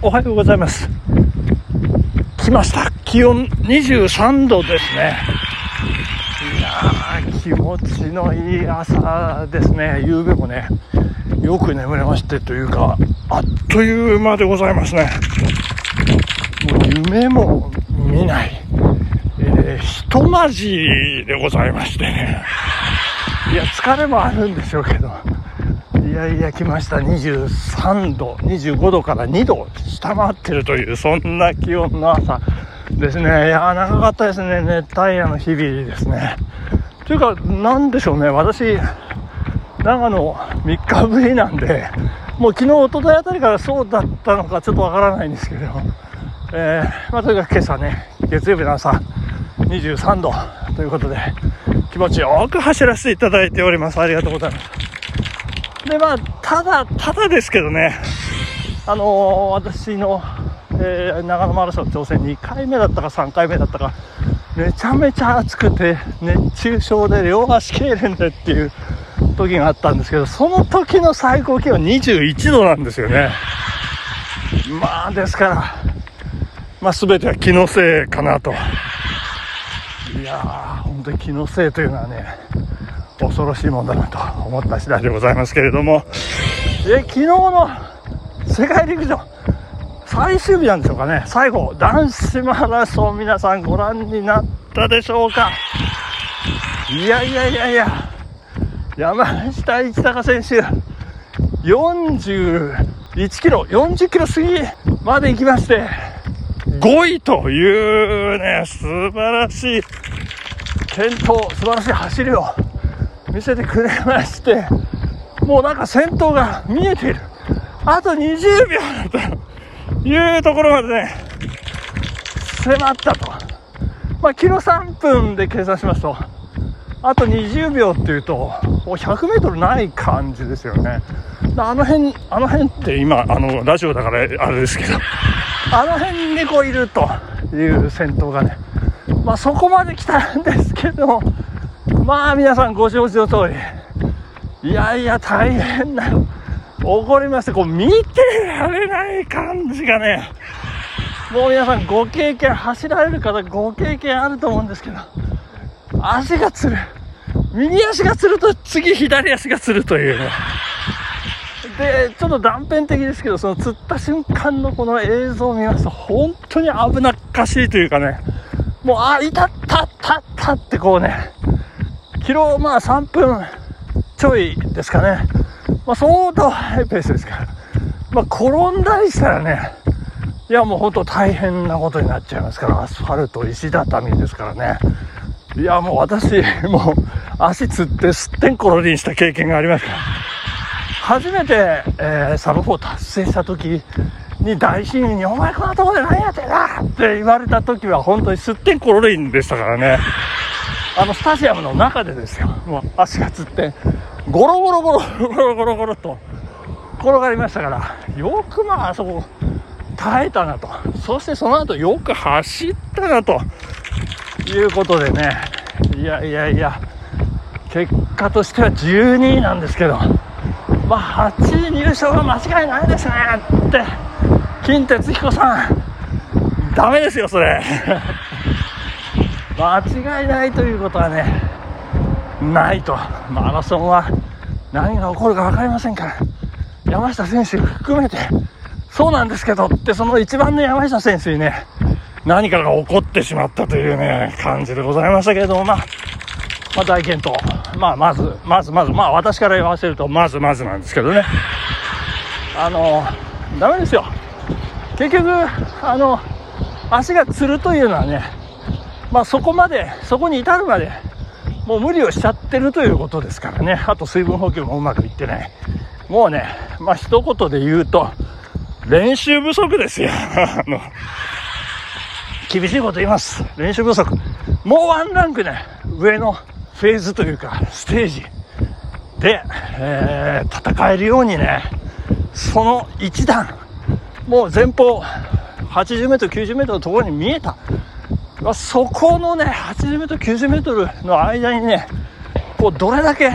おはようございます。来ました。気温23度ですね。いやー気持ちのいい朝ですね。夕べもねよく眠れましてというかあっという間でございますね。もう夢も見ない、えー、人まじでございましてね。いや疲れもあるんでしょうけど。やいや来ました。23度25度から2度下回ってるというそんな気温の朝ですね。いや長かったですね。熱帯夜の日々ですね。というかなんでしょうね。私長野3日ぶりなんでもう昨日一昨日あたりからそうだったのかちょっとわからないんですけどえー、まあ、とにかく今朝ね月曜日の朝23度ということで気持ちよく走らせていただいております。ありがとうございます。でまあただただですけどね。あのー、私の、えー、長野マラソン挑戦2回目だったか3回目だったかめちゃめちゃ暑くて熱中症で両足痙攣でっていう時があったんですけどその時の最高気温21度なんですよね。まあですからまあ全ては気のせいかなと。いやー本当に気のせいというのはね恐ろしいもんだなと思った次第でございますけれども、え、昨日の世界陸上、最終日なんでしょうかね、最後、男子マラソン皆さんご覧になったでしょうか。いやいやいやいや、山下一貴選手、41キロ、40キロ過ぎまで行きまして、5位というね、素晴らしい。健闘、素晴らしい走りを見せてくれまして、もうなんか先頭が見えている。あと20秒だというところまでね、迫ったと。まあ、キロ3分で計算しますと、あと20秒っていうと、もう100メートルない感じですよね。あの辺、あの辺って今、あの、ラジオだからあれですけど、あの辺にこういるという先頭がね、まあそこまで来たんですけど、まあ皆さんご承知の通り、いやいや大変な、怒りまして、こう見てられない感じがね、もう皆さんご経験、走られる方ご経験あると思うんですけど、足がつる。右足がつると次左足がつるというね。で、ちょっと断片的ですけど、その釣った瞬間のこの映像を見ますと、本当に危なっかしいというかね、もう、あ、いたったったったってこうね、キロ、まあ3分ちょいですかね。まあ相当ハイペースですから。まあ転んだりしたらね、いやもう本当大変なことになっちゃいますから、アスファルト、石畳ですからね。いやもう私、もう足つってすってんころりんした経験がありますから。初めて、えー、サブ4達成した時に大親友に、お前こんなとこで何やってんだって言われた時は本当にすってんころりんでしたからね。あのスタジアムの中でですよ、もう足がつって、ゴロゴロゴロゴロゴロゴロと転がりましたから、よくまああそこ耐えたなと、そしてその後よく走ったなと。いうことでね、いやいやいや、結果としては12位なんですけど、まあ8位入賞は間違いないですねって、金哲彦さん、ダメですよ、それ。間違いないということはねないとマラソンは何が起こるか分かりませんから山下選手含めてそうなんですけどってその一番の山下選手にね何かが起こってしまったというね感じでございましたけれどもまあまあ、大健闘、まあ、まず、まず、まず、まあ、私から言わせると、まず、まずなんですけどね。あの、ダメですよ。結局、あの、足がつるというのはね、まあ、そこまで、そこに至るまで、もう無理をしちゃってるということですからね。あと水分補給もうまくいってない。もうね、まあ、一言で言うと、練習不足ですよ。厳しいこと言います。練習不足。もうワンランクね、上のフェーズというか、ステージで、えー、戦えるようにね、その一段、もう前方80メートル、90メートルのところに見えた。まあ、そこのね、80メートル、90メートルの間にね、こう、どれだけ、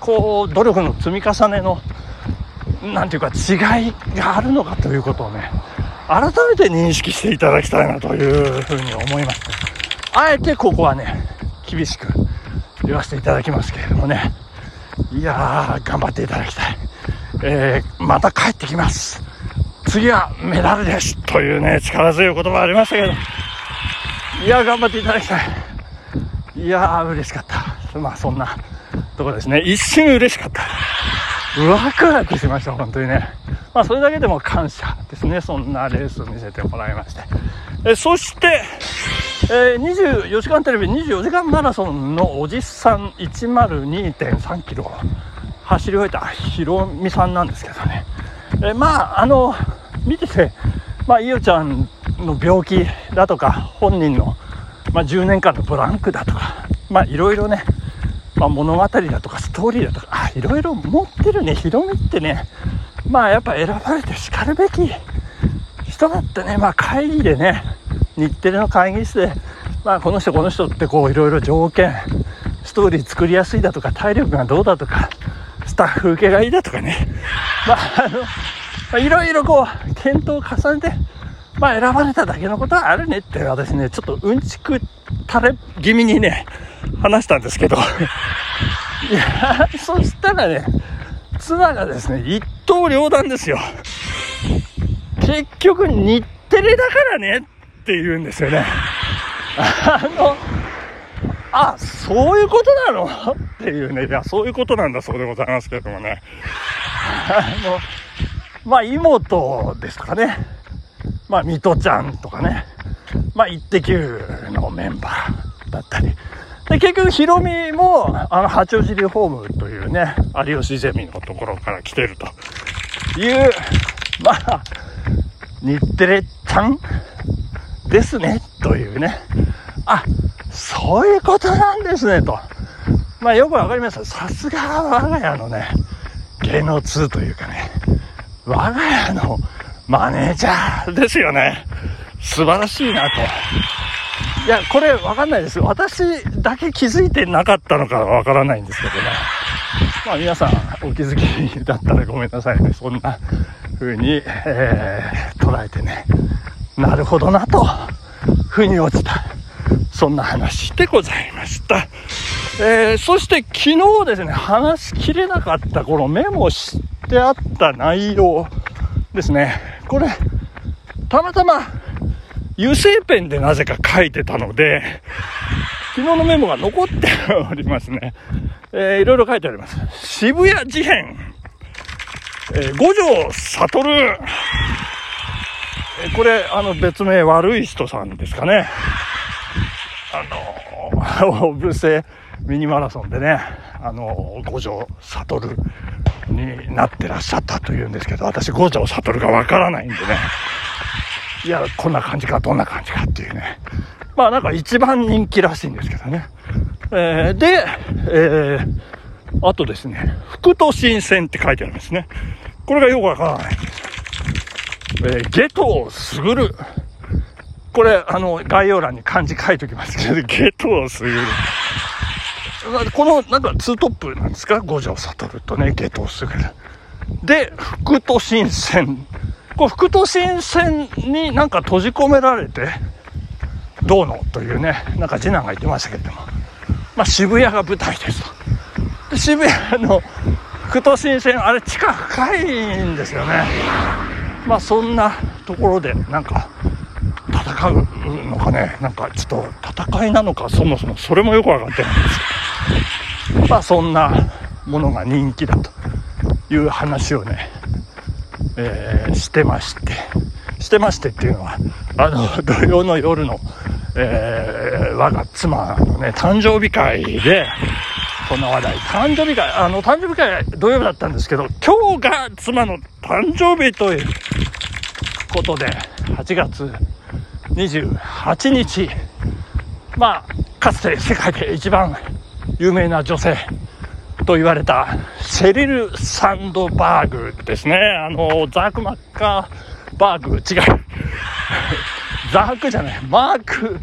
こう、努力の積み重ねのなんていうか違いがあるのかということをね改めて認識していただきたいなというふうに思いますあえてここはね厳しく言わせていただきますけれどもねいやー頑張っていただきたい、えー、また帰ってきます。次はメダルです。というね力強い言葉ありましたけど。いや頑張っていただきたい。いやー嬉しかった。まあそんなとこですね。一瞬嬉しかった。ワクワクしました本当にね。まあそれだけでも感謝ですね。そんなレースを見せてもらいまして。えそしてえー、24時間テレビ24時間マラソンのおじさん102.3キロ。走り終えたひろみさんなんですけどね、えー、まああの見てて、まあ、いおちゃんの病気だとか本人の、まあ、10年間のブランクだとかまあいろいろね、まあ、物語だとかストーリーだとかあいろいろ持ってるねひろみってねまあやっぱ選ばれてしかるべき人だってねまあ会議でね日テレの会議室で、まあ、この人この人ってこういろいろ条件ストーリー作りやすいだとか体力がどうだとかスタッフ受けがいいだとかね。まああの、いろいろこう検討を重ねてまあ選ばれただけのことはあるねって私ねちょっとうんちく垂れ気味にね話したんですけど。いやそしたらね妻がですね一刀両断ですよ。結局日テレだからねって言うんですよね。あの、あ、そういうことなの？っていうね、いや、そういうことなんだそうでございますけれどもね。あの、まあ、妹ですかね、まあ、水戸ちゃんとかね、まあ、イッテ Q のメンバーだったり、で、結局、ヒロミも、あの、八王子リフォームというね、有吉ゼミのところから来てるという、まあ、日テレちゃんですね、というね。あ、そういうことなんですね、と。まあよくわかります。さすが我が家のね、芸能通というかね、我が家のマネージャーですよね。素晴らしいなと。いや、これわかんないです。私だけ気づいてなかったのかわからないんですけどね。まあ皆さんお気づきだったらごめんなさいね。そんな風に、えー、捉えてね。なるほどなと、腑に落ちた。そんな話でございました。えー、そして昨日ですね、話しきれなかったこのメモしてあった内容ですね。これ、たまたま油性ペンでなぜか書いてたので、昨日のメモが残っておりますね。えー、いろいろ書いてあります。渋谷事変、えー、五条悟えこれ、あの、別名悪い人さんですかね。あの、オブセミニマラソンでね、あの、五条悟になってらっしゃったというんですけど、私五条悟がわからないんでね。いや、こんな感じか、どんな感じかっていうね。まあなんか一番人気らしいんですけどね。えー、で、えー、あとですね、副都心線って書いてあるんですね。これがよくわからないんです。えー、ゲトすぐる。これ、あの、概要欄に漢字書いておきますけど、ゲトすぐる。この、なんか、ツートップなんですか？五条悟とね、ゲトすぐ。で、副都心線。これ、副都心線になんか閉じ込められて、どうの？というね、なんか次男が言ってましたけれども。まあ、渋谷が舞台ですと。で渋谷の副都心線、あれ地下深いんですよね。まあそんなところでなんか戦うのかねなんかちょっと戦いなのかそもそもそれもよく分かってないんですけどまあそんなものが人気だという話をね、えー、してましてしてましてっていうのはあの 土曜の夜の、えー、我が妻のね誕生日会でこの話題。誕生日会、あの、誕生日会土曜日だったんですけど、今日が妻の誕生日ということで、8月28日、まあ、かつて世界で一番有名な女性と言われたシェリル・サンドバーグですね。あの、ザーク・マッカーバーグ、違う。ザークじゃない、マーク、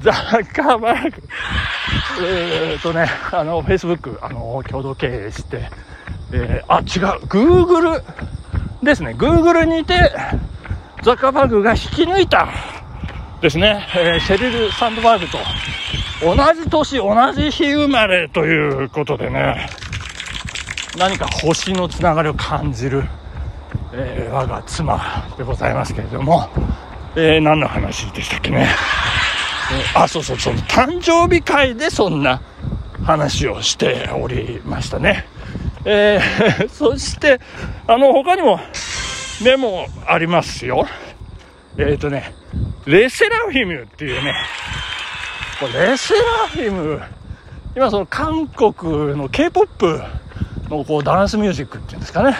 ザッカーバーグ、えーとね、あの、フェイスブック、あの、共同経営して、えー、あ、違う、グーグル、ですね、Google にて、ザッカーバーグが引き抜いた。ですね、えー、シェリル・サンドバーグと同じ年、同じ日生まれということでね、何か星のつながりを感じる、えー、我が妻でございますけれども、えー、何の話でしたっけね。えー、あ、そうそう、その誕生日会でそんな話をしておりましたね。えー、そして、あの、他にもメモありますよ。えっ、ー、とね、レセラフィムっていうね、これレセラフィム、今その韓国の K-POP のこうダンスミュージックっていうんですかね、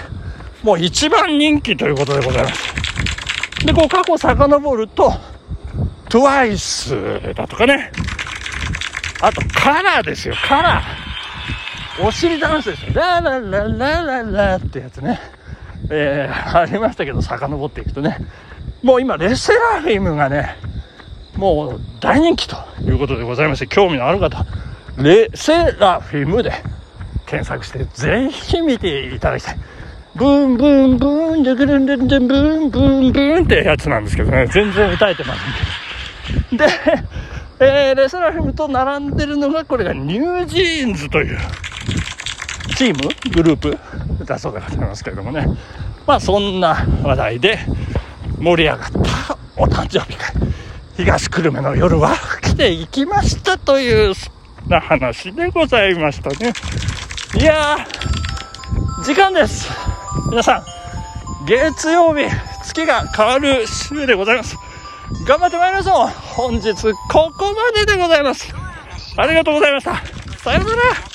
もう一番人気ということでございます。で、こう過去遡ると、TWICE だとかね、あとカラーですよ、カラー。お尻ダンスですよ。ララララララってやつね。えー、ありましたけど、遡っていくとね。もう今、レセラフィムがね、もう大人気ということでございまして、興味のある方、レセラフィムで検索して、ぜひ見ていただきたい。ブンブンブン、ドゥクルンドゥンドゥンブンブンブンってやつなんですけどね、全然歌えてませんけど。で、えー、レセラフィムと並んでるのが、これがニュージーンズというチーム、グループだそうでございますけれどもね。まあそんな話題で盛り上がったお誕生日会。東久留米の夜は来ていきましたというな話でございましたね。いやー、時間です。皆さん、月曜日、月が変わる週でございます。頑張ってまいりましょう。本日、ここまででございます。ありがとうございました。さようなら。